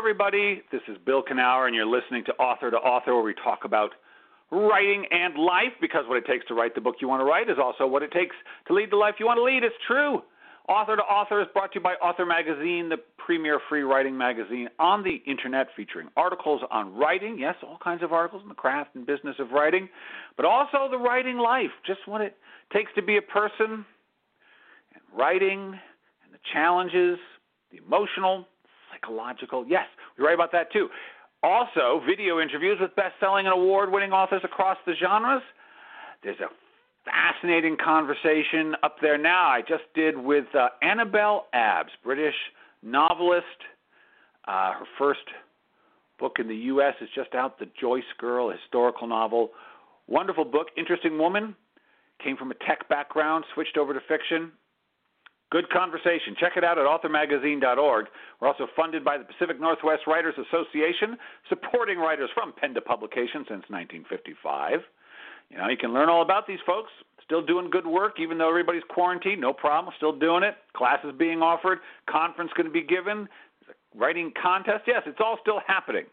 everybody. This is Bill Kenower, and you're listening to Author to Author, where we talk about writing and life because what it takes to write the book you want to write is also what it takes to lead the life you want to lead. It's true. Author to Author is brought to you by Author Magazine, the premier free writing magazine on the internet featuring articles on writing, yes, all kinds of articles in the craft and business of writing, but also the writing life, just what it takes to be a person and writing and the challenges, the emotional, psychological. Yes, we write about that too. Also, video interviews with best-selling and award-winning authors across the genres. There's a fascinating conversation up there now. I just did with uh, Annabel Abbs, British novelist. Uh, her first book in the U.S. is just out, The Joyce Girl, historical novel. Wonderful book, interesting woman. Came from a tech background, switched over to fiction. Good conversation. Check it out at authormagazine.org. We're also funded by the Pacific Northwest Writers Association, supporting writers from pen to publication since 1955. You know, you can learn all about these folks. Still doing good work, even though everybody's quarantined. No problem. Still doing it. Classes being offered. Conference going to be given. Writing contest. Yes, it's all still happening.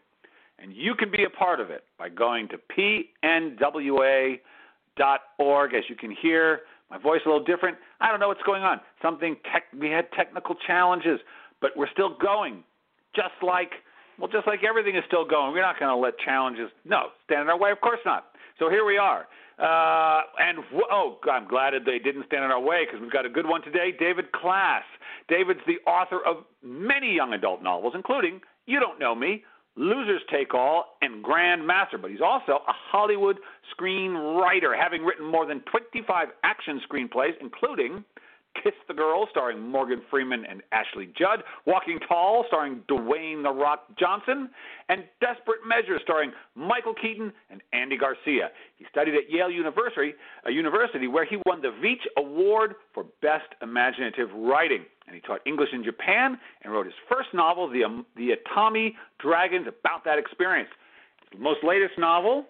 And you can be a part of it by going to pnwa.org. As you can hear, my voice a little different. I don't know what's going on. Something tech. We had technical challenges, but we're still going. Just like well, just like everything is still going. We're not going to let challenges no stand in our way. Of course not. So here we are. Uh, and oh, I'm glad that they didn't stand in our way because we've got a good one today. David Klass. David's the author of many young adult novels, including You Don't Know Me, Losers Take All, and Grandmaster. But he's also a Hollywood screenwriter, having written more than 25 action screenplays, including Kiss the Girl, starring Morgan Freeman and Ashley Judd, Walking Tall, starring Dwayne The Rock Johnson, and Desperate Measures, starring Michael Keaton and Andy Garcia. He studied at Yale University, a university where he won the Veech Award for Best Imaginative Writing. And he taught English in Japan and wrote his first novel, The, um, the Atami Dragons, about that experience. His most latest novel,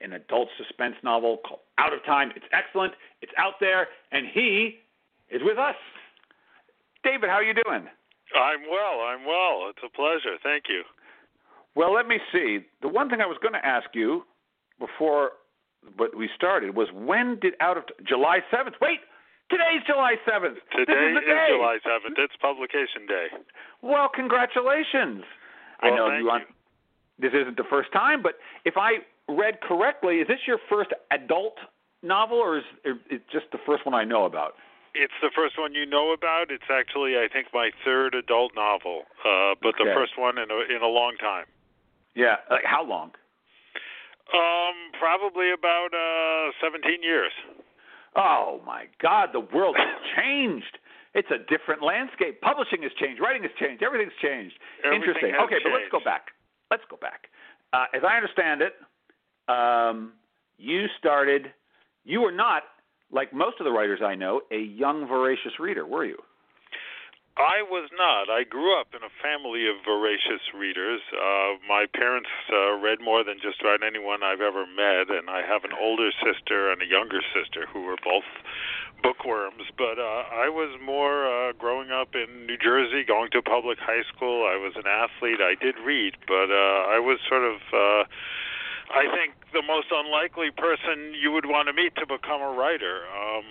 an adult suspense novel called Out of Time. It's excellent. It's out there, and he is with us. David, how are you doing? I'm well. I'm well. It's a pleasure. Thank you. Well, let me see. The one thing I was going to ask you before but we started was when did out of July 7th? Wait, today's July 7th. Today is, is July 7th. It's publication day. Well, congratulations. Well, I know you, you. This isn't the first time, but if I read correctly, is this your first adult novel, or is it just the first one I know about? It's the first one you know about. It's actually, I think, my third adult novel, uh, but Okay. the first one in a, in a long time. Yeah, like how long? Um, probably about uh, 17 years. Oh my God, the world has changed. It's a different landscape. Publishing has changed. Writing has changed. Everything's changed. Everything Interesting. okay, but let's go back. Let's go back. Uh, as I understand it, um, you started. You were not like most of the writers I know, a young voracious reader, were you? I was not. I grew up in a family of voracious readers. Uh, my parents uh, read more than just about anyone I've ever met, and I have an older sister and a younger sister who were both bookworms. But uh, I was more uh, growing up in New Jersey, going to public high school. I was an athlete. I did read, but uh, I was sort of. Uh, I think the most unlikely person you would want to meet to become a writer. Um,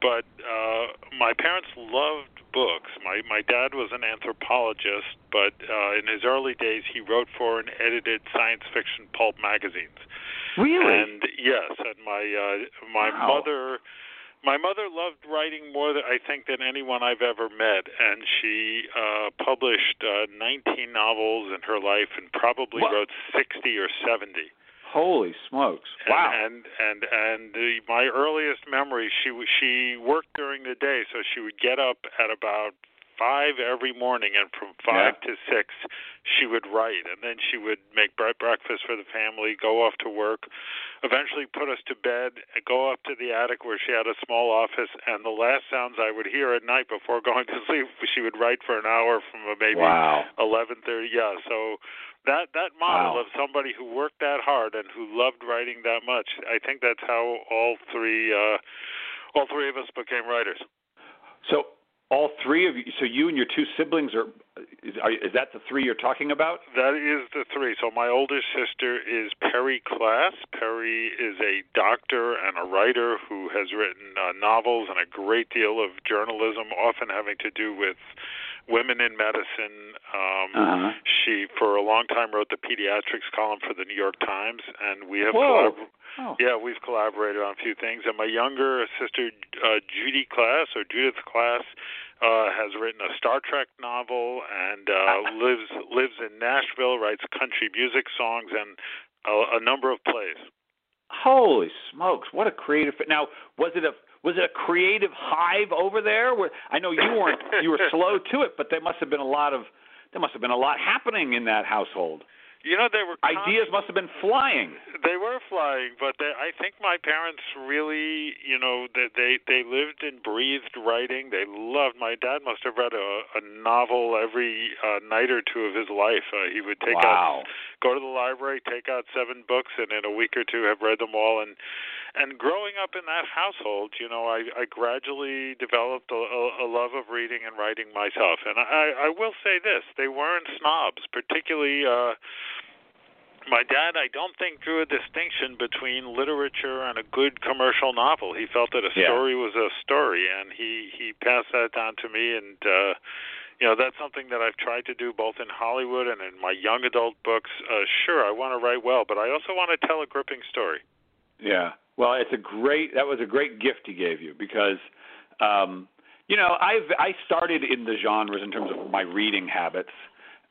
but uh, my parents loved books. My my dad was an anthropologist, but uh, in his early days he wrote for and edited science fiction pulp magazines. Really? And yes, and my uh, my Wow. mother my mother loved writing more than I think than anyone I've ever met, and she uh, published uh, 19 novels in her life, and probably What? wrote 60 or 70. Holy smokes! Wow. And and and, and the, my earliest memory, she w- she worked during the day, so she would get up at about five every morning, and from five to six, she would write, and then she would make bre- breakfast for the family, go off to work, eventually put us to bed, go up to the attic where she had a small office, and the last sounds I would hear at night before going to sleep, she would write for an hour from maybe wow. eleven thirty. Yeah, so that that model Wow. of somebody who worked that hard and who loved writing that much, I think that's how all three uh, all three of us became writers. So All three of you. So you and your two siblings are. Is, are, is that the three you're talking about? That is the three. So my older sister is Perry Klass. Perry is a doctor and a writer who has written uh, novels and a great deal of journalism, often having to do with women in medicine. Um, uh-huh. She, for a long time, wrote the pediatrics column for the New York Times, and we have Oh. yeah, we've collaborated on a few things. And my younger sister, uh, Judy Klass or Judith Klass, uh, has written a Star Trek novel and uh, lives lives in Nashville, writes country music songs and a, a number of plays. Holy smokes! What a creative. Now, was it a was it a creative hive over there? Where I know you weren't you were slow to it, but there must have been a lot of there must have been a lot happening in that household. You know, they were Ideas must have been flying. They were flying, but they, I think my parents really, you know, they, they they lived and breathed writing. They loved. My dad must have read a, a novel every uh, night or two of his life. Uh, he would take wow. out, go to the library, take out seven books, and in a week or two have read them all. And and growing up in that household, you know, I, I gradually developed a, a, a love of reading and writing myself. And I, I will say this: they weren't snobs, particularly. Uh, my dad, I don't think, drew a distinction between literature and a good commercial novel. He felt that a Yeah. story was a story, and he he passed that down to me. And uh, you know, that's something that I've tried to do both in Hollywood and in my young adult books. Uh, sure, I want to write well, but I also want to tell a gripping story. Yeah. Well, it's a great. That was a great gift he gave you because, um, you know, I've I started in the genres in terms of my reading habits,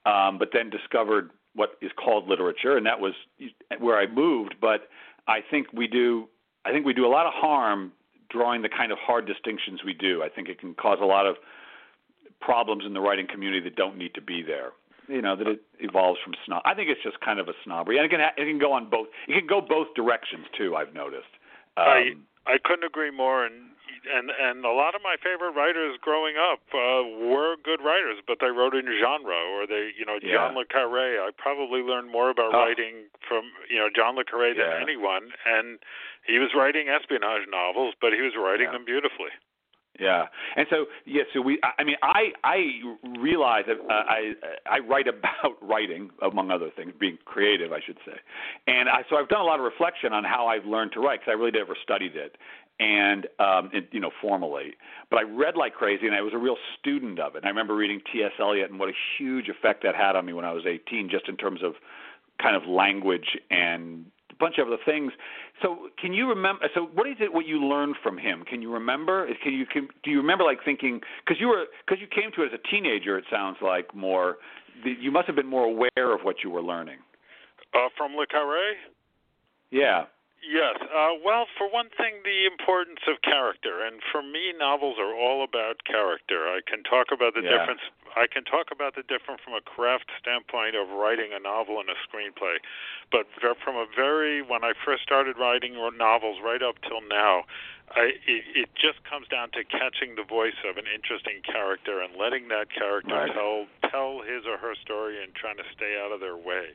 um, but then discovered what is called literature, and that was where I moved. But I think we do. I think we do a lot of harm drawing the kind of hard distinctions we do. I think it can cause a lot of problems in the writing community that don't need to be there. You know that it evolves from snob. I think it's just kind of a snobbery, and it can ha- it can go on both. It can go both directions too. I've noticed. Um, I I couldn't agree more, and and and a lot of my favorite writers growing up uh, were good writers, but they wrote in genre, or they, you know, Yeah. John le Carre. I probably learned more about Oh. writing from you know John le Carre than anyone, and he was writing espionage novels, but he was writing Yeah. them beautifully. Yeah, and so yeah, so we. I I mean, I I realize that uh, I I write about writing among other things, being creative, I should say, and I so I've done a lot of reflection on how I've learned to write because I really never studied it, and um, it, you know, formally. But I read like crazy, and I was a real student of it. And I remember reading T.S. Eliot and what a huge effect that had on me when I was 18, just in terms of kind of language and a bunch of other things. So, can you remember? So, what is it? What you learned from him? Can you remember? Can you can, do you remember like thinking because you were because you came to it as a teenager? It sounds like more. You must have been more aware of what you were learning. Uh, from le Carre. Yeah. Yes. Uh, well, for one thing, the importance of character, and for me, novels are all about character. I can talk about the Yeah. difference. I can talk about the difference from a craft standpoint of writing a novel and a screenplay, but from a very when I first started writing novels right up till now, I, it, it just comes down to catching the voice of an interesting character and letting that character Right. tell tell his or her story and trying to stay out of their way.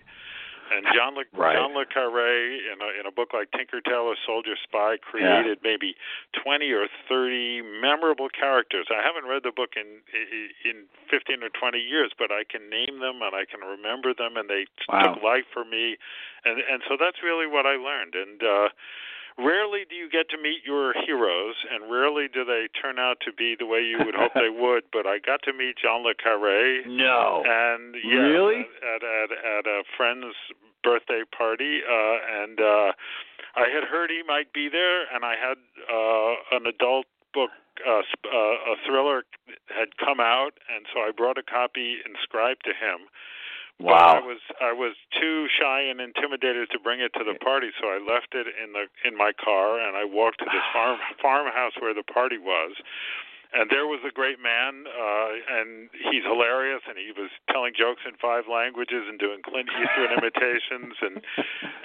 And John Le, Right. John le Carre, in a, in a book like Tinker Tailor Soldier Spy, created maybe 20 or 30 memorable characters. I haven't read the book in in 15 or 20 years, but I can name them and I can remember them, and they Wow. took life for me. And and so that's really what I learned. And uh, rarely do you get to meet your heroes, and rarely do they turn out to be the way you would hope they would. But I got to meet John le Carre. No. And yeah, Really? at at at a friend's birthday party, uh, and uh, I had heard he might be there, and I had uh, an adult book, uh, sp- uh, a thriller had come out, and so I brought a copy inscribed to him. But I was I was too shy and intimidated to bring it to the party, so I left it in the in my car and I walked to this farm farmhouse where the party was. And there was a great man, uh, and he's hilarious, and he was telling jokes in five languages and doing Clint Eastwood imitations, and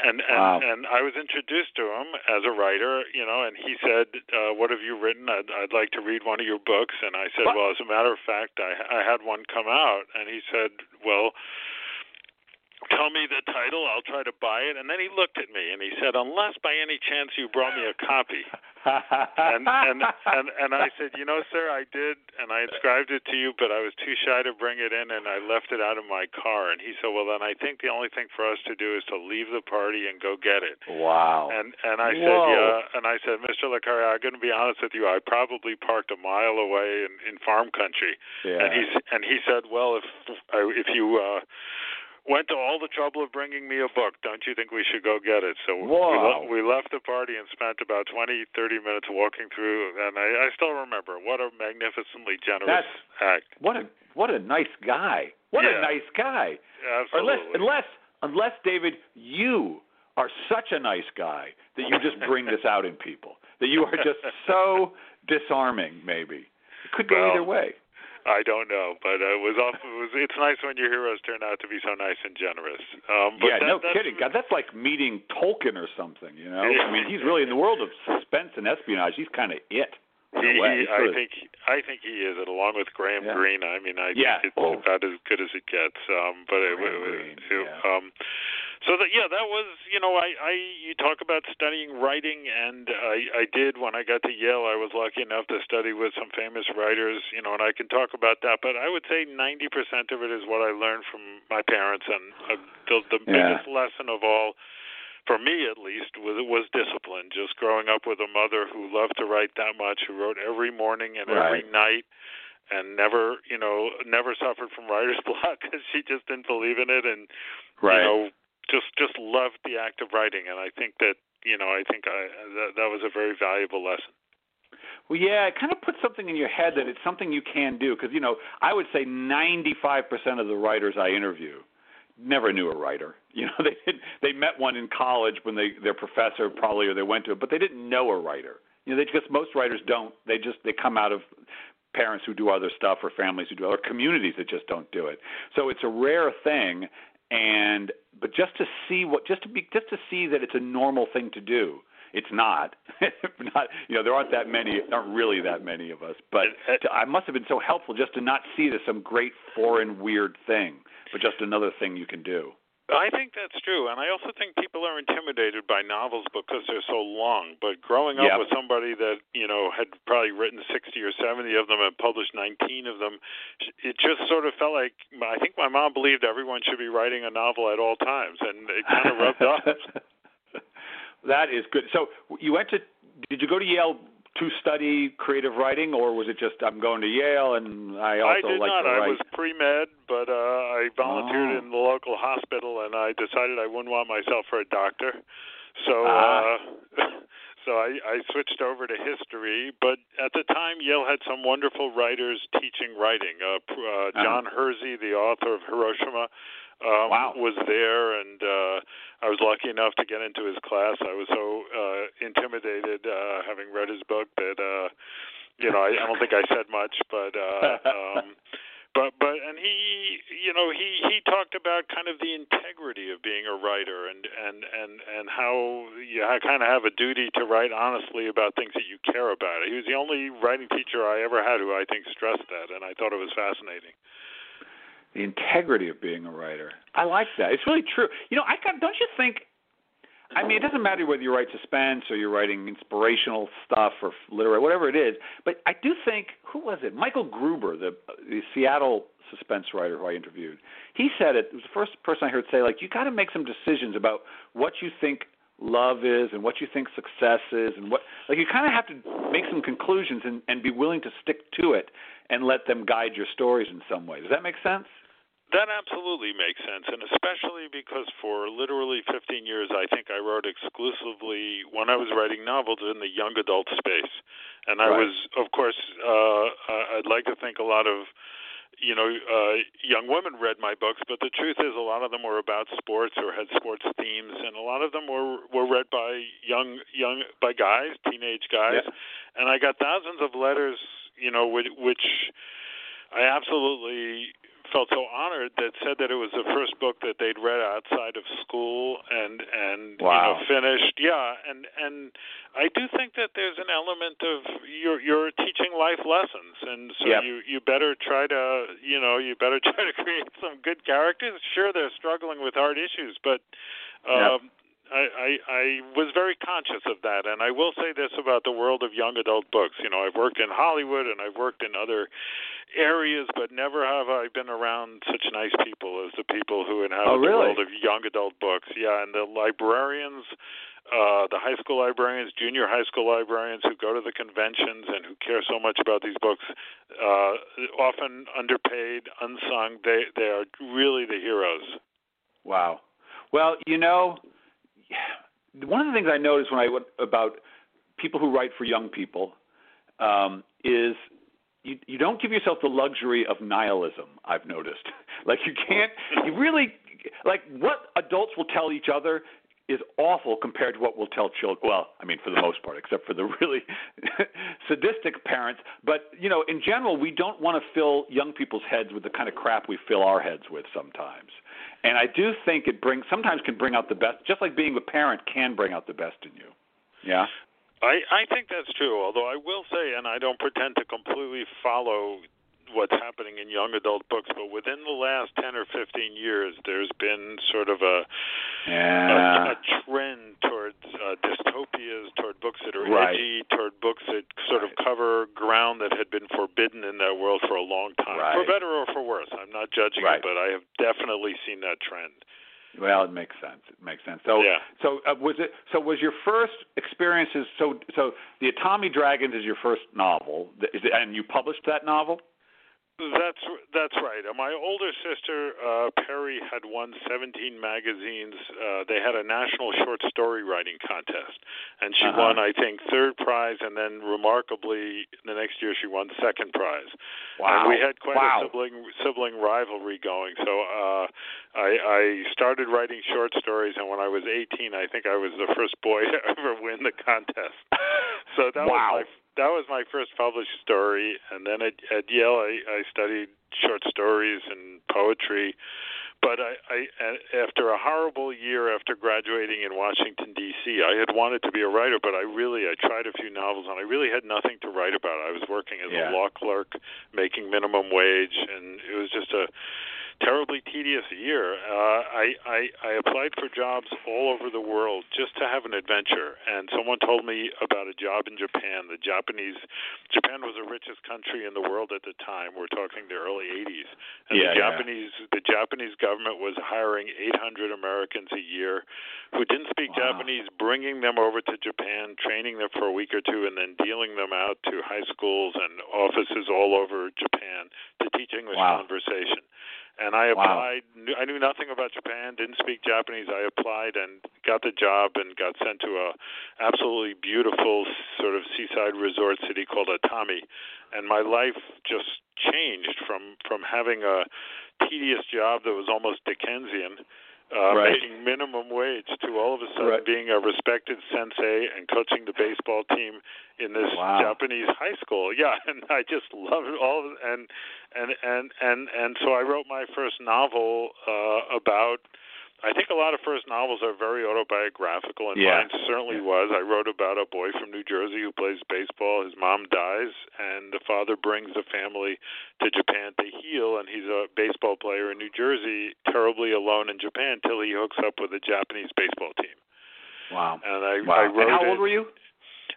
and and, Wow. and I was introduced to him as a writer, you know, and he said, uh, "What have you written? I'd, I'd like to read one of your books." And I said, What? "Well, as a matter of fact, I I had one come out," and he said, "Well." Tell me the title i'll try to buy it and then he looked at me and he said unless by any chance you brought me a copy and and and and I said, you know, sir, I did, and I inscribed it to you, but I was too shy to bring it in, and I left it out of my car. And he said, well, then I think the only thing for us to do is to leave the party and go get it. Wow. And and I Whoa. said, yeah, and I said, Mr. le Carre, I'm going to be honest with you. I probably parked a mile away in in farm country. Yeah. And he and he said, well, if if you. uh went to all the trouble of bringing me a book. Don't you think we should go get it? So Whoa. we, we left the party and spent about twenty, thirty minutes walking through, and I, I still remember what a magnificently generous That's- act. what a what a nice guy. What Yeah. a nice guy. Absolutely. Unless unless unless David, you are such a nice guy that you just bring this out in people. That you are just so disarming. Maybe it could go Well, either way. I don't know, but uh, it was off. It was. It's nice when your heroes turn out to be so nice and generous. Um, but yeah, that, no that's, kidding. God, that's like meeting Tolkien or something. You know, I mean, he's really in the world of suspense and espionage. He's kind of it. He, he, I think I think he is it along with Graham Yeah. Greene. I mean, I Yeah. think it's Oh. about as good as it gets. Um, but it, Graham it, Greene, it, yeah. um, so that yeah, that was you know I I you talk about studying writing, and I I did when I got to Yale. I was lucky enough to study with some famous writers, you know, and I can talk about that. But I would say ninety percent of it is what I learned from my parents, and uh, the the Yeah. biggest lesson of all for me at least was was discipline just growing up with a mother who loved to write that much who wrote every morning and every night and never you know never suffered from writer's block because she just didn't believe in it and right. you know just just loved the act of writing and i think that you know i think i that, that was a very valuable lesson Well, yeah, it kind of puts something in your head that it's something you can do. Because you know, I would say 95% of the writers I interview never knew a writer. You know, they did, they met one in college when they their professor probably or they went to it, but they didn't know a writer. You know, they just most writers don't. They just they come out of parents who do other stuff or families who do or communities that just don't do it. So it's a rare thing and but just to see what just to be just to see that it's a normal thing to do it's not. Not you know there aren't that many aren't really that many of us but to, i must have been so helpful just to not see it as some great foreign weird thing but just another thing you can do I think that's true, and I also think people are intimidated by novels because they're so long. But growing up Yep. with somebody that you know had probably written sixty or seventy of them and published nineteen of them, it just sort of felt like I think my mom believed everyone should be writing a novel at all times, and it kind of rubbed off. that is good so you went to did you go to yale to study creative writing or was it just i'm going to yale and i I also did like not. to I write was pre med, but uh, I volunteered Oh. in the local hospital, and I decided I wouldn't want myself for a doctor. So, Ah. uh, so I, I switched over to history. But at the time, Yale had some wonderful writers teaching writing. Uh, uh, John Hersey, the author of Hiroshima, um, Wow. was there, and uh, I was lucky enough to get into his class. I was so uh, intimidated, uh, having read his book, that uh, you know I, I don't think I said much, but. Uh, um, but but and he you know he he talked about kind of the integrity of being a writer and and and and how you kind of have a duty to write honestly about things that you care about he was the only writing teacher i ever had who i think stressed that and i thought it was fascinating the integrity of being a writer. I like that. It's really true. You know, I got, don't you think? I mean, it doesn't matter whether you write suspense or you're writing inspirational stuff or literary, whatever it is. But I do think, who was it? Michael Gruber, the the Seattle suspense writer who I interviewed. He said it. It was the first person I heard say, like, you got to make some decisions about what you think love is and what you think success is and what like you kind of have to make some conclusions and and be willing to stick to it and let them guide your stories in some way. Does that make sense? That absolutely makes sense, and especially because for literally 15 years, I think I wrote exclusively when I was writing novels in the young adult space, and I Right. was, of course, uh, I'd like to think a lot of, you know, uh, young women read my books, but the truth is, a lot of them were about sports or had sports themes, and a lot of them were were read by young young by guys, teenage guys, Yeah. and I got thousands of letters, you know, which, which I absolutely felt so honored that said that it was the first book that they'd read outside of school and and Wow. you know finished yeah and and I do think that there's an element of you're you're teaching life lessons and so Yep. you you better try to you know you better try to create some good characters sure they're struggling with hard issues but um I, I I was very conscious of that, and I will say this about the world of young adult books. You know, I've worked in Hollywood and I've worked in other areas, but never have I been around such nice people as the people who inhabit oh, really? the world of young adult books. Yeah, and the librarians uh, the high school librarians, junior high school librarians who go to the conventions and who care so much about these books, uh, often underpaid, unsung. They they are really the heroes. Wow. Well, you know, one of the things I noticed when I went about people who write for young people um, is you you don't give yourself the luxury of nihilism. I've noticed, like you can't, you really like what adults will tell each other is awful compared to what we'll tell children. Well, I mean, for the most part, except for the really sadistic parents. But you know, in general, we don't want to fill young people's heads with the kind of crap we fill our heads with sometimes. And I do think it brings sometimes can bring out the best, just like being a parent can bring out the best in you. Yeah. I, I think that's true. Although I will say, and I don't pretend to completely follow what's happening in young adult books, but within the last 10 or 15 years, there's been sort of a, yeah. a, a trend towards uh, dystopias, toward books that are right. edgy, toward books that sort right. of cover ground that had been forbidden in that world for a long time, right. for better or for worse. I'm not judging it, but I have definitely seen that trend. Well, it makes sense. It makes sense. So, yeah. so uh, was it? So was your first experiences? So, so the Atami Dragons is your first novel, is it, and you published that novel? That's that's right. Uh, my older sister uh, Perry had won 17 magazines. Uh, they had a national short story writing contest, and she uh-huh. won, I think, third prize, and then remarkably, the next year she won second prize. Wow! And we had quite wow. a sibling sibling rivalry going. So uh, I, I started writing short stories, and when I was 18, I think I was the first boy to ever win the contest. So that wow. was my that was my first published story, and then at, at Yale I, I studied short stories and poetry. But I, I, after a horrible year after graduating in Washington D.C., I had wanted to be a writer, but I really I tried a few novels and I really had nothing to write about. I was working as yeah. a law clerk, making minimum wage, and it was just a terribly tedious year. Uh, I, I I applied for jobs all over the world just to have an adventure, and someone told me about a job in Japan. The Japanese Japan was the richest country in the world at the time. We're talking the early 80s, and yeah, the Japanese yeah. the Japanese government was hiring 800 Americans a year who didn't speak wow. Japanese, bringing them over to Japan, training them for a week or two, and then dealing them out to high schools and offices all over Japan to teach English wow. conversation and I wow. applied. I knew nothing about Japan, didn't speak Japanese. I applied and got the job and got sent to a absolutely beautiful sort of seaside resort city called Atami, and my life just changed from from having a tedious job that was almost Dickensian. Uh, right. making minimum wage to all of a sudden right. being a respected sensei and coaching the baseball team in this wow. Japanese high school. Yeah, and I just love it all. And and and and and so I wrote my first novel uh, about. I think a lot of first novels are very autobiographical, and yeah. mine certainly was. I wrote about a boy from New Jersey who plays baseball. His mom dies, and the father brings the family to Japan to heal, and he's a baseball player in New Jersey, terribly alone in Japan, till he hooks up with a Japanese baseball team. Wow! And I, wow. I wrote and how old it, were you?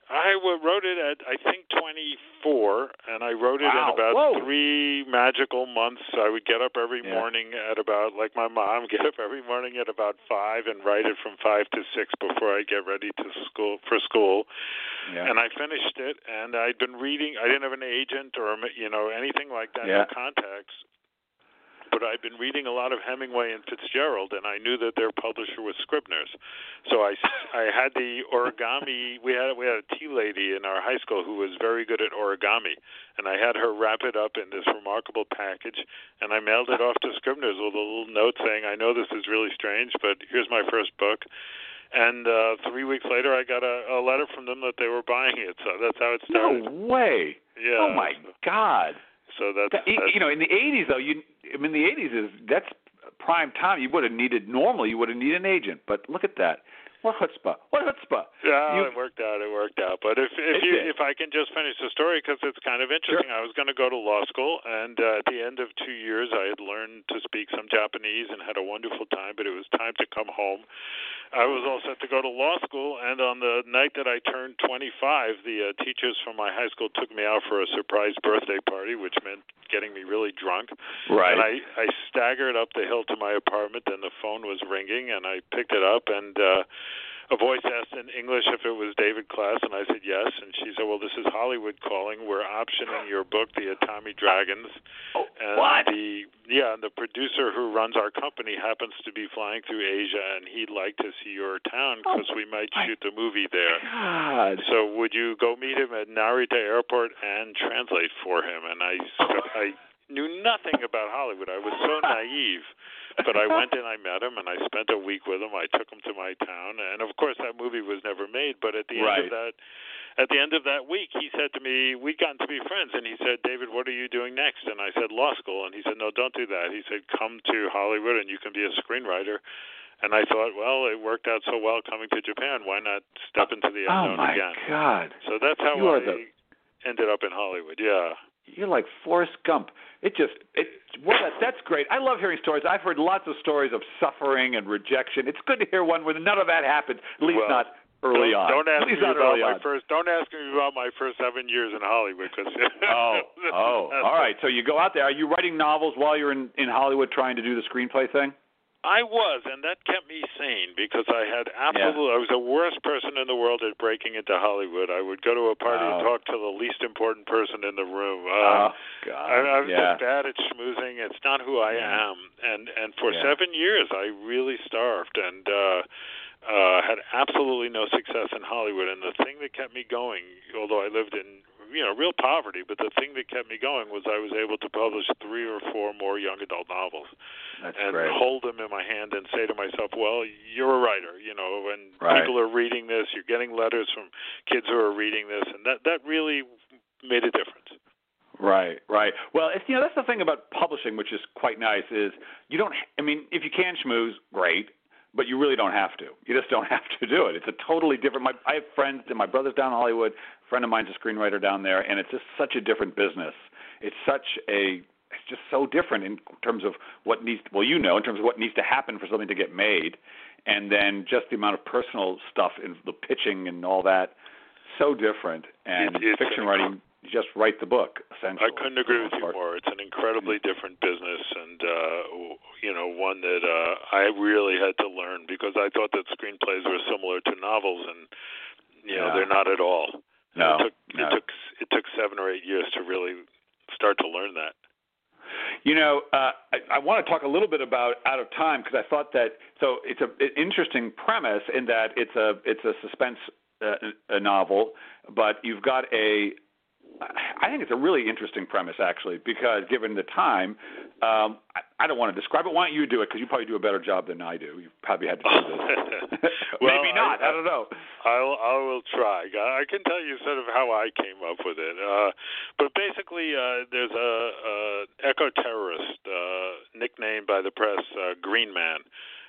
I wrote it at I think 24, and I wrote it wow. in about Whoa. three magical months. I would get up every yeah. morning at about like my mom, get up every morning at about five and write it from five to six before I get ready to school for school. Yeah. And I finished it, and I'd been reading. I didn't have an agent or you know anything like that, yeah. no contacts but I'd been reading a lot of Hemingway and Fitzgerald, and I knew that their publisher was Scribner's. So I, I had the origami. We had we had a tea lady in our high school who was very good at origami, and I had her wrap it up in this remarkable package, and I mailed it off to Scribner's with a little note saying, "I know this is really strange, but here's my first book." And uh, three weeks later, I got a, a letter from them that they were buying it. So that's how it started. No way! Yeah. Oh my God! So that's, that, that's you know in the '80s though you I mean the '80s is that's prime time. You would have needed normally you would have needed an agent, but look at that. What chutzpah? What chutzpah? Yeah, You- it worked out. It worked out. But if if you if I can just finish the story because it's kind of interesting. I was going to go to law school, and uh, at the end of two years, I had learned to speak some Japanese and had a wonderful time. But it was time to come home. I was all set to go to law school, and on the night that I turned 25, the uh, teachers from my high school took me out for a surprise birthday party, which meant getting me really drunk. Right. And I, I staggered up the hill to my apartment, and the phone was ringing, and I picked it up, and uh, a voice asked in English if it was David Klass, and I said yes. And she said, "Well, this is Hollywood calling. We're optioning your book, The Atami Dragons." Oh, and what? the yeah, and the producer who runs our company happens to be flying through Asia, and he'd like to see your town Oh, because we might shoot the movie there. God. So would you go meet him at Narita Airport and translate for him? And I, I knew nothing about Hollywood. I was so naive. But I went and I met him, and I spent a week with him. I took him to my town, and of course that movie was never made. But at the end of that, at the end of that week, he said to me, "We'd gotten to be friends." And he said, "David, what are you doing next?" And I said, "Law school." And he said, "No, don't do that." He said, "Come to Hollywood, and you can be a screenwriter." And I thought, well, it worked out so well coming to Japan. Why not step into the unknown oh unknown my again? God. So that's how You I the- ended up in Hollywood. Yeah. You're like Forrest Gump. It just it well that, that's great. I love hearing stories. I've heard lots of stories of suffering and rejection. It's good to hear one where none of that happened. At least Well, not early don't, on. Don't ask me about my on. first. Don't ask me about my first seven years in Hollywood because. Oh, oh, all right. So you go out there. Are you writing novels while you're in in Hollywood trying to do the screenplay thing? I was, and that kept me sane because I had absolutely. I was the worst person in the world at breaking into Hollywood. I would go to a party and Oh. talk to the least important person in the room. Uh, oh God. I, I was yeah. just bad at schmoozing. It's not who I Yeah. am. And and for Yeah. seven years, I really starved and uh, uh, had absolutely no success in Hollywood. And the thing that kept me going, although I lived in you know real poverty, but the thing that kept me going was I was able to publish three or four more young adult novels That's and great. hold them in my hand and say to myself, "Well, you're a writer, you know, and Right. people are reading this. You're getting letters from kids who are reading this, and that that really made a difference." Right, right. Well, it's you know that's the thing about publishing, which is quite nice. Is you don't. I mean, if you can schmooze, great, but you really don't have to. You just don't have to do it. It's a totally different. My I have friends, and my brother's down in Hollywood. A friend of mine's a screenwriter down there, and it's just such a different business. It's such a. It's just so different in terms of what needs. Well, you know, in terms of what needs to happen for something to get made, and then just the amount of personal stuff in the pitching and all that. So different. And It- fiction an writing, just write the book essentially. I couldn't agree with you more. It's an incredibly different business, and uh, you know, one that uh, I really had to learn because I thought that screenplays were similar to novels, and you know, they're not at all. No, it took no. it took it took seven or eight years to really start to learn that. You know, uh, I, I want to talk a little bit about Out of Time because I thought that so it's a an interesting premise in that it's a it's a suspense uh, a novel, but you've got a I think it's a really interesting premise actually because given the time, um, I, I don't want to describe it. Why don't you do it because you probably do a better job than I do. You probably had to do this. Well, Maybe not. I, I- don't know. I'll I will try. I can tell you sort of how I came up with it. Uh, but basically, uh, there's a, a eco terrorist uh, nicknamed by the press uh, Green Man,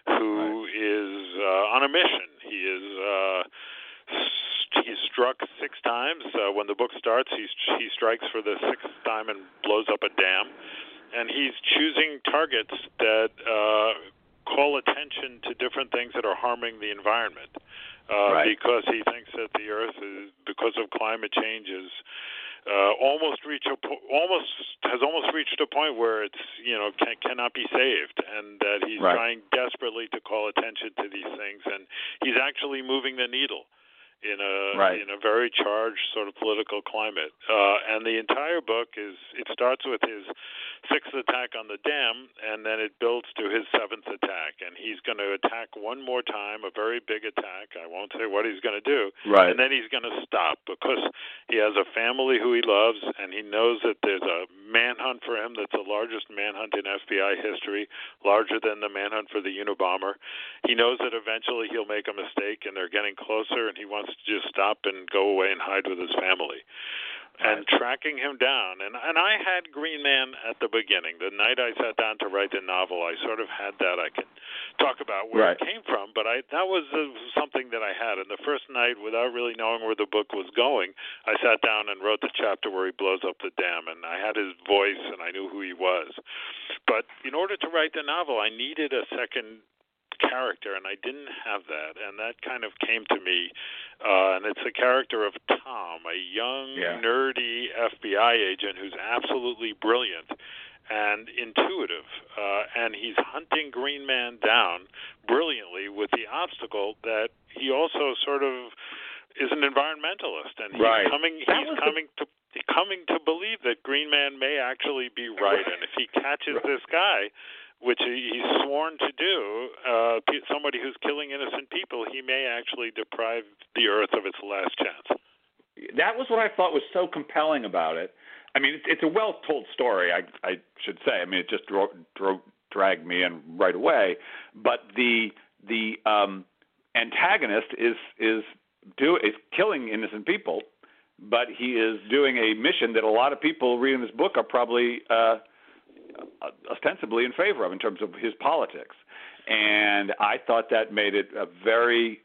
who is uh, on a mission. He is. Uh, He's struck six times. Uh, when the book starts, he's, he strikes for the sixth time and blows up a dam. And he's choosing targets that uh, call attention to different things that are harming the environment uh, Right. because he thinks that the Earth is because of climate change is uh, almost reach a po- almost has almost reached a point where it's you know can, cannot be saved, and that he's Right. trying desperately to call attention to these things, and he's actually moving the needle in a Right. in a very charged sort of political climate. Uh, and the entire book is it starts with his sixth attack on the dam, and then it builds to his seventh attack, and he's going to attack one more time, a very big attack. I won't say what he's going to do, Right. and then he's going to stop because he has a family who he loves, and he knows that there's a manhunt for him that's the largest manhunt in FBI history, larger than the manhunt for the Unabomber. He knows that eventually he'll make a mistake, and they're getting closer, and he wants to just stop and go away and hide with his family. and tracking him down. And and I had Green Man at the beginning. The night I sat down to write the novel, I sort of had that. I can talk about where right. it came from, but I that was uh, something that I had. And the first night, without really knowing where the book was going, I sat down and wrote the chapter where he blows up the dam, and I had his voice and I knew who he was. But in order to write the novel, I needed a second character, and I didn't have that, and that kind of came to me. Uh, and it's the character of Tom, a young, yeah. nerdy FBI agent who's absolutely brilliant and intuitive, uh, and he's hunting Green Man down brilliantly with the obstacle that he also sort of is an environmentalist, and he's right. coming. He's coming the... to coming to believe that Green Man may actually be right, and if he catches right. this guy which he's sworn to do, uh, somebody who's killing innocent people, he may actually deprive the earth of its last chance. That was what I thought was so compelling about it. I mean, it's, a well-told story. I, I should say. I mean, it just drove, drove, dragged me in right away. But the the um, antagonist is is do is killing innocent people, but he is doing a mission that a lot of people reading this book are probably. Uh, Uh, ostensibly in favor of in terms of his politics. And I thought that made it a very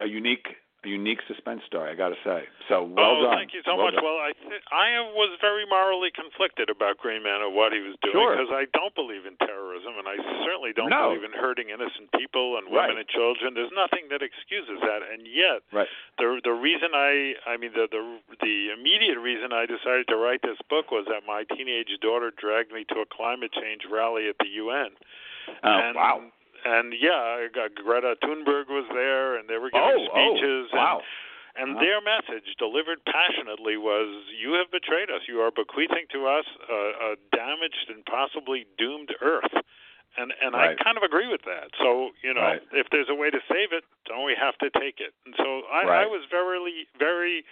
a unique a unique suspense story. I got to say. So well oh, done. thank you so well much. Done. Well, I th- I was very morally conflicted about Green Man and what he was doing sure. because I don't believe in terrorism and I certainly don't no. believe in hurting innocent people and women right. and children. There's nothing that excuses that, and yet right. the the reason I I mean the the the immediate reason I decided to write this book was that my teenage daughter dragged me to a climate change rally at the UN. Oh and, wow and yeah, Greta Thunberg was there, and they were giving oh, oh speeches. Oh, wow. And, and wow. their message, delivered passionately, was: "You have betrayed us. You are bequeathing to us a, a damaged and possibly doomed Earth." And and right. I kind of agree with that. So you know, right. if there's a way to save it, don't we have to take it? And so I, right. I was very very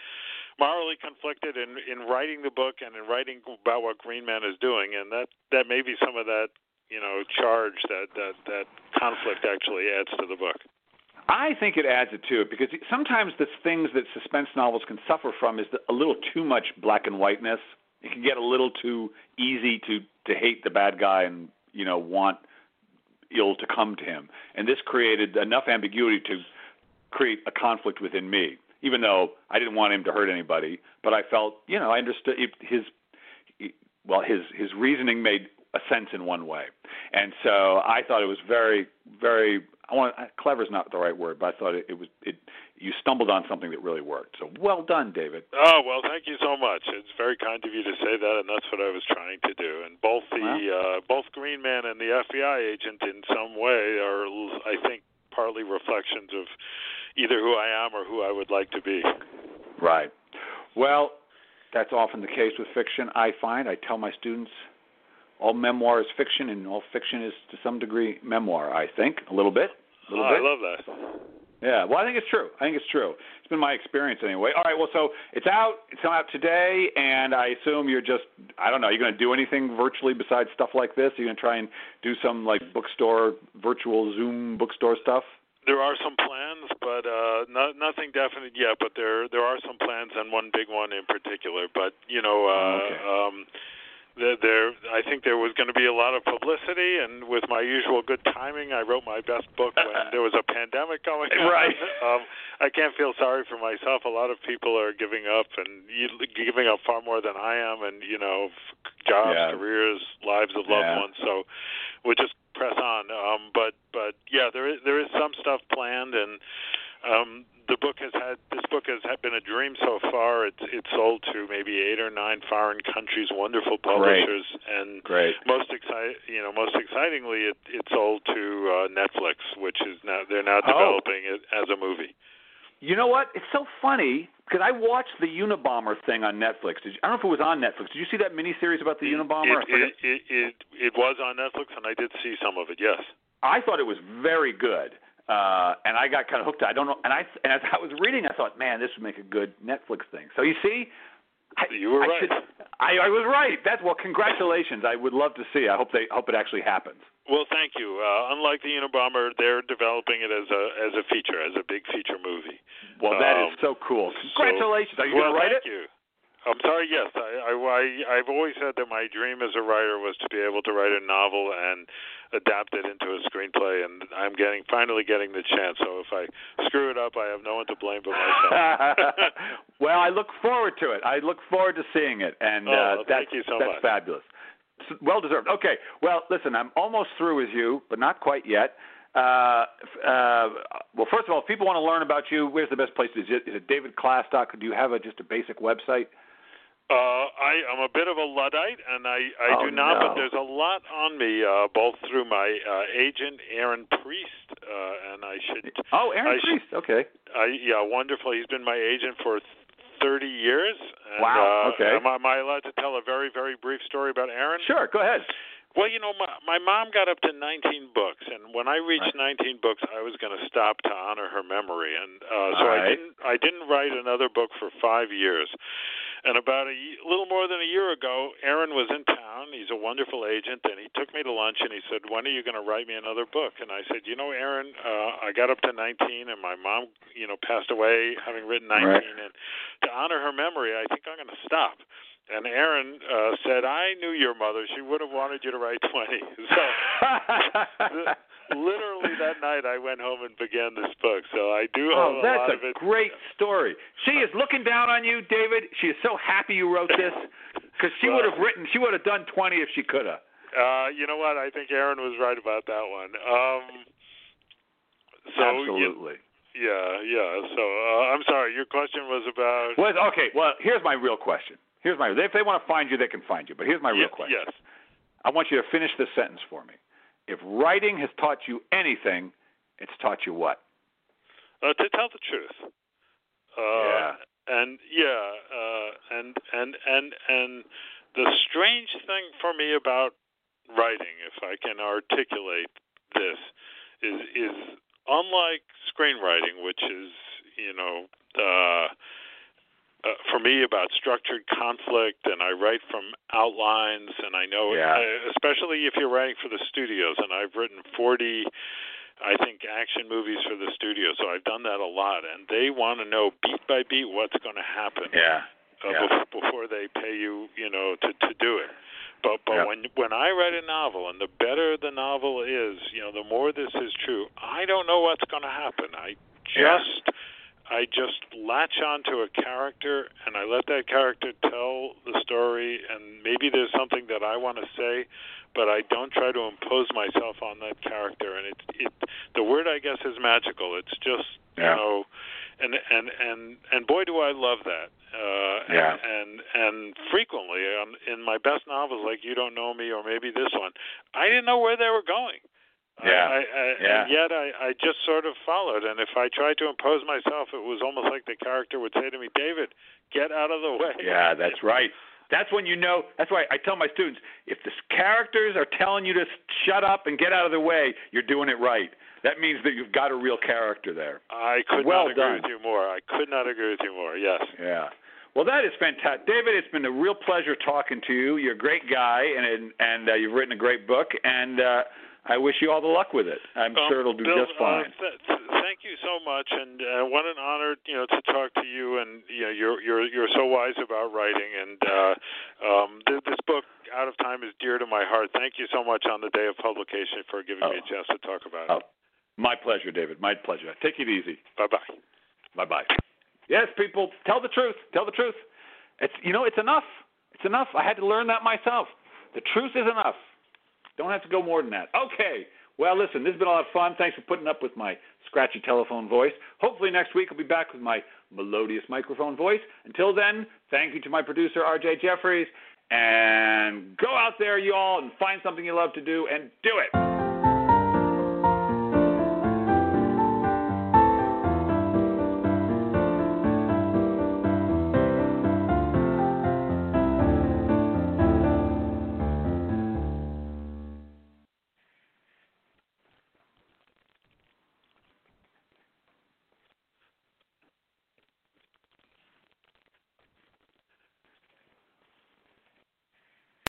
morally conflicted in in writing the book and in writing about what Green Man is doing, and that that may be some of that you know charge that that that conflict actually adds to the book. I think it adds it to it because sometimes the things that suspense novels can suffer from is a little too much black and whiteness. It can get a little too easy to to hate the bad guy and you know want ill to come to him. And this created enough ambiguity to create a conflict within me, even though I didn't want him to hurt anybody. But I felt you know I understood his well his his reasoning made a sense in one way. And so I thought it was very, very. I want clever is not the right word, but I thought it, it was. It you stumbled on something that really worked. So well done, David. Oh well, thank you so much. It's very kind of you to say that, and that's what I was trying to do. And both the uh, both Green Man and the FBI agent, in some way, are I think partly reflections of either who I am or who I would like to be. Right. Well, that's often the case with fiction. I find I tell my students all memoir is fiction, and all fiction is to some degree memoir. I think a little bit. A little oh, bit. I love that. Yeah, well, I think it's true. I think it's true. It's been my experience anyway. All right, well, so it's out. It's out today, and I assume you're just, I don't know, you're going to do anything virtually besides stuff like this? You're going to try and do some like bookstore, virtual Zoom bookstore stuff? There are some plans, but uh, no, nothing definite yet. But there there are some plans, and one big one in particular. But you know, uh, okay. um, there, there I think there was going to be a lot of publicity, and with my usual good timing, I wrote my best book when there was a pandemic going on. Right. Um, I can't feel sorry for myself. A lot of people are giving up and giving up far more than I am, and you know, jobs, yeah. careers, lives of loved yeah. ones. So we'll just press on. Um, but but yeah, there is there is some stuff planned, and um, the book has had this book has been a dream so far. It's it's sold to maybe eight or nine foreign countries, wonderful publishers, Great. and Great. most excite you know most excitingly, it it sold to uh, Netflix, which is now they're now Oh. developing it as a movie. You know what? It's so funny because I watched the Unabomber thing on Netflix. Did you, I don't know if it was on Netflix. Did you see that miniseries about the Unabomber? It it, it it it was on Netflix, and I did see some of it. Yes. I thought it was very good, uh, and I got kind of hooked. I don't know, and I and as I was reading, I thought, man, this would make a good Netflix thing. So you see, I, You were I right. Should, I, I was right. That's well, congratulations. I would love to see. I hope they hope it actually happens. Well, thank you. Uh, unlike the Unabomber, they're developing it as a as a feature, as a big feature movie. Well, that is Um, so cool. so- Congratulations. Are you well, going to write thank it? you. I'm sorry. Yes, I, I, I I've always said that my dream as a writer was to be able to write a novel and adapt it into a screenplay, and I'm getting finally getting the chance. So if I screw it up, I have no one to blame but myself. well, I look forward to it. I look forward to seeing it, and oh, uh, well, that's thank you so that's fabulous. Well deserved. Okay. Well, listen, I'm almost through with you, but not quite yet. Uh, uh, well, first of all, if people want to learn about you, where's the best place? Is it, is it davidklass.com? Do you have a, just a basic website? Uh, I am a bit of a luddite, and I I oh, do not. No. But there's a lot on me, uh, both through my uh, agent Aaron Priest, uh, and I should. Oh, Aaron I Priest. Okay. I yeah, wonderful. He's been my agent for 30 years. And, Wow, Uh, okay. Am, I- am I allowed to tell a very very brief story about Aaron? Sure. Go ahead. Well, you know, my, my mom got up to 19 books, and when I reached 19 books, I was going to stop to honor her memory, and uh, so All I didn't. I didn't write another book for five years. And about a little more than a year ago, Aaron was in town. He's a wonderful agent, and he took me to lunch and he said, "When are you going to write me another book?" And I said, "You know, Aaron, uh, I got up to 19, and my mom, you know, passed away having written 19, Right. and to honor her memory, I think I'm going to stop." And Aaron uh, said, "I knew your mother. She would have wanted you to write 20." So literally that night, I went home and began this book. So I do oh, owe a that's lot a of it. great story. She is looking down on you, David. She is so happy you wrote this because she Well- would have written. She would have done twenty if she could have. Uh, you know what? I think Aaron was right about that one. Um, so you- Absolutely. yeah, yeah. So uh, I'm sorry. Your question was about. Well, okay. Well, here's my real question. Here's my. If they want to find you, they can find you. But here's my real question. Yes. I want you to finish this sentence for me. If writing has taught you anything, it's taught you what? Uh, to tell the truth. Uh, Yeah. And yeah, uh, and and and and the strange thing for me about writing, if I can articulate this, is is unlike screenwriting, which is you know. Uh, uh, for me about structured conflict and I write from outlines and I know Yeah. uh, especially if you're writing for the studios and I've written 40 I think action movies for the studio so I've done that a lot and they want to know beat by beat what's going to happen Yeah. uh, Yeah. bef- before they pay you, you know, to to do it. But but when when I write a novel, and the better the novel is, you know, the more this is true. I don't know what's going to happen. I Yeah. I just latch onto a character, and I let that character tell the story. And maybe there's something that I want to say, but I don't try to impose myself on that character. And it it the word I guess is magical. It's just Yeah. you know and and and and boy do I love that. Uh, Yeah. and, and and frequently um, in my best novels, like You Don't Know Me or maybe this one, I didn't know where they were going. Yeah. I, I, Yeah. And yet I, I just sort of followed, and if I tried to impose myself, it was almost like the character would say to me, "David, get out of the way." Yeah, that's right. That's when you know. That's why I tell my students if the characters are telling you to shut up and get out of the way, you're doing it right. That means that you've got a real character there. I could Well not agree done. with you more. I could not agree with you more. Yes. Yeah. Well, that is fantastic, David. It's been a real pleasure talking to you. You're a great guy, and and, and uh, you've written a great book, and uh, I wish you all the luck with it. I'm Um, sure it'll do Bill, just fine. Uh, th- th- thank you so much, and uh, what an honor, you know, to talk to you. And you know, you're you're you're so wise about writing, and uh, um, th- this book, Out of Time, is dear to my heart. Thank you so much on the day of publication for giving me Oh. a chance to talk about Oh, it. my pleasure, David. My pleasure. Take it easy. Bye bye. Bye bye. Yes, people, tell the truth. Tell the truth. It's you know, it's enough. It's enough. I had to learn that myself. The truth is enough. Don't have to go more than that. Okay. Well, listen, this has been a lot of fun. Thanks for putting up with my scratchy telephone voice. Hopefully next week I'll be back with my melodious microphone voice. Until then, thank you to my producer RJ Jeffries and go out there you all and find something you love to do and do it.